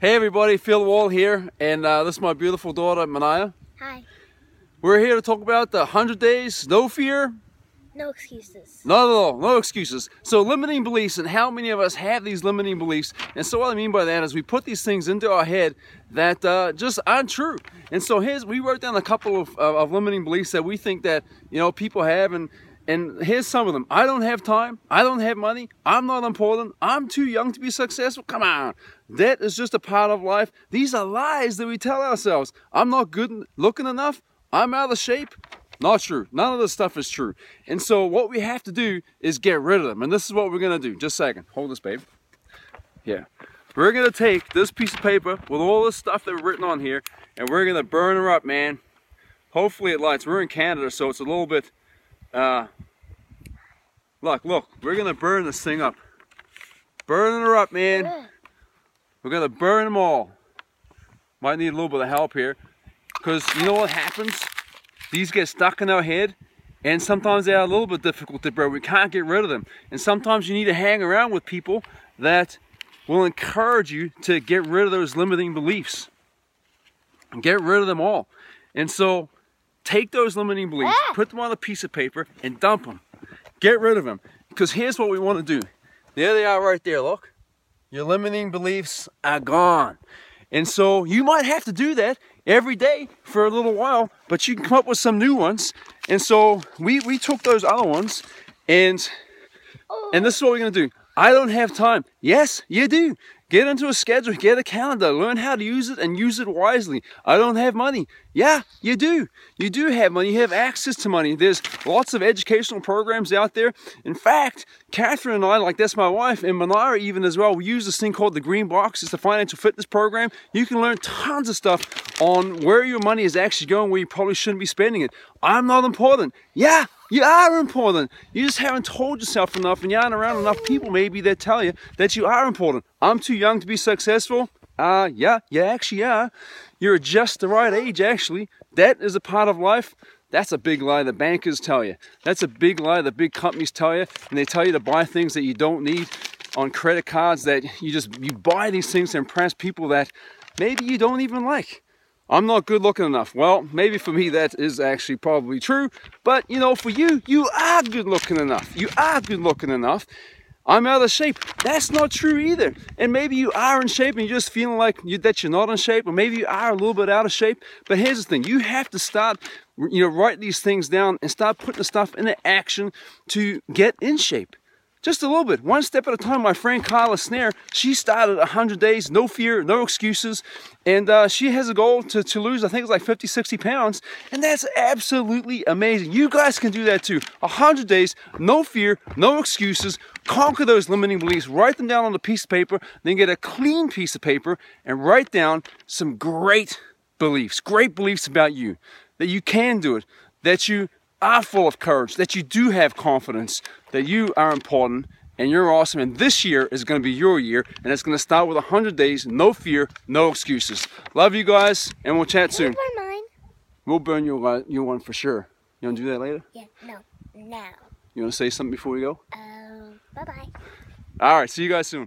Hey everybody, Phil Wall here, and uh, this is my beautiful daughter, Manaya. Hi. We're here to talk about the 100 days, no fear, No excuses. not at all, no excuses. So limiting beliefs and how many of us have these limiting beliefs. And so what I mean by that is we put these things into our head that uh, just aren't true. And so here's, we wrote down a couple of, of, of limiting beliefs that we think that, you know, people have and and here's some of them. I don't have time. I don't have money. I'm not important. I'm too young to be successful. Come on. That is just a part of life. These are lies that we tell ourselves. I'm not good looking enough. I'm out of shape. Not true. None of this stuff is true. And so what we have to do is get rid of them. And this is what we're going to do. Just a second. Hold this, babe. Yeah. We're going to take this piece of paper with all this stuff that we've written on here and we're going to burn her up, man. Hopefully it lights. We're in Canada, so it's a little bit uh, look, look, we're gonna burn this thing up. Burning her up, man. We're gonna burn them all. Might need a little bit of help here. Because you know what happens? These get stuck in our head and sometimes they are a little bit difficult to burn. We can't get rid of them. And sometimes you need to hang around with people that will encourage you to get rid of those limiting beliefs. Get rid of them all. And so take those limiting beliefs, Ah. put them on a piece of paper, and dump them. Get rid of them. Because here's what we want to do. There they are right there, look. Your limiting beliefs are gone. And so you might have to do that every day for a little while, but you can come up with some new ones. And so we, we took those other ones and and this is what we're gonna do. I don't have time. Yes, you do. Get into a schedule, get a calendar, learn how to use it and use it wisely. I don't have money. Yeah, you do. You do have money. You have access to money. There's lots of educational programs out there. In fact, Catherine and I, like that's my wife, and Manara even as well, we use this thing called the Green Box. It's a financial fitness program. You can learn tons of stuff on where your money is actually going, where you probably shouldn't be spending it. I'm not important. Yeah, you are important. You just haven't told yourself enough and you aren't around enough people maybe that tell you that you are important. I'm too young to be successful. Uh, yeah, you actually are. You're just the right age, actually. That is a part of life. That's a big lie the bankers tell you. That's a big lie the big companies tell you. And they tell you to buy things that you don't need on credit cards that you just, you buy these things to impress people that maybe you don't even like. I'm not good looking enough. Well, maybe for me that is actually probably true, but you know, for you, you are good looking enough. You are good looking enough. I'm out of shape. That's not true either. And maybe you are in shape and you're just feeling like you, that you're not in shape, or maybe you are a little bit out of shape. But here's the thing: you have to start, you know, write these things down and start putting the stuff into action to get in shape. Just a little bit, one step at a time. My friend Carla Snare, she started 100 days, no fear, no excuses. And uh, she has a goal to, to lose, I think it's like 50, 60 pounds. And that's absolutely amazing. You guys can do that too. 100 days, no fear, no excuses. Conquer those limiting beliefs, write them down on a piece of paper, then get a clean piece of paper and write down some great beliefs, great beliefs about you. That you can do it, that you are full of courage, that you do have confidence, that you are important and you're awesome. And this year is going to be your year, and it's going to start with 100 days, no fear, no excuses. Love you guys, and we'll chat soon. Burn mine. We'll burn your, one- your one for sure. You want to do that later? Yeah, no, now. You want to say something before we go? Um, bye bye. All right, see you guys soon.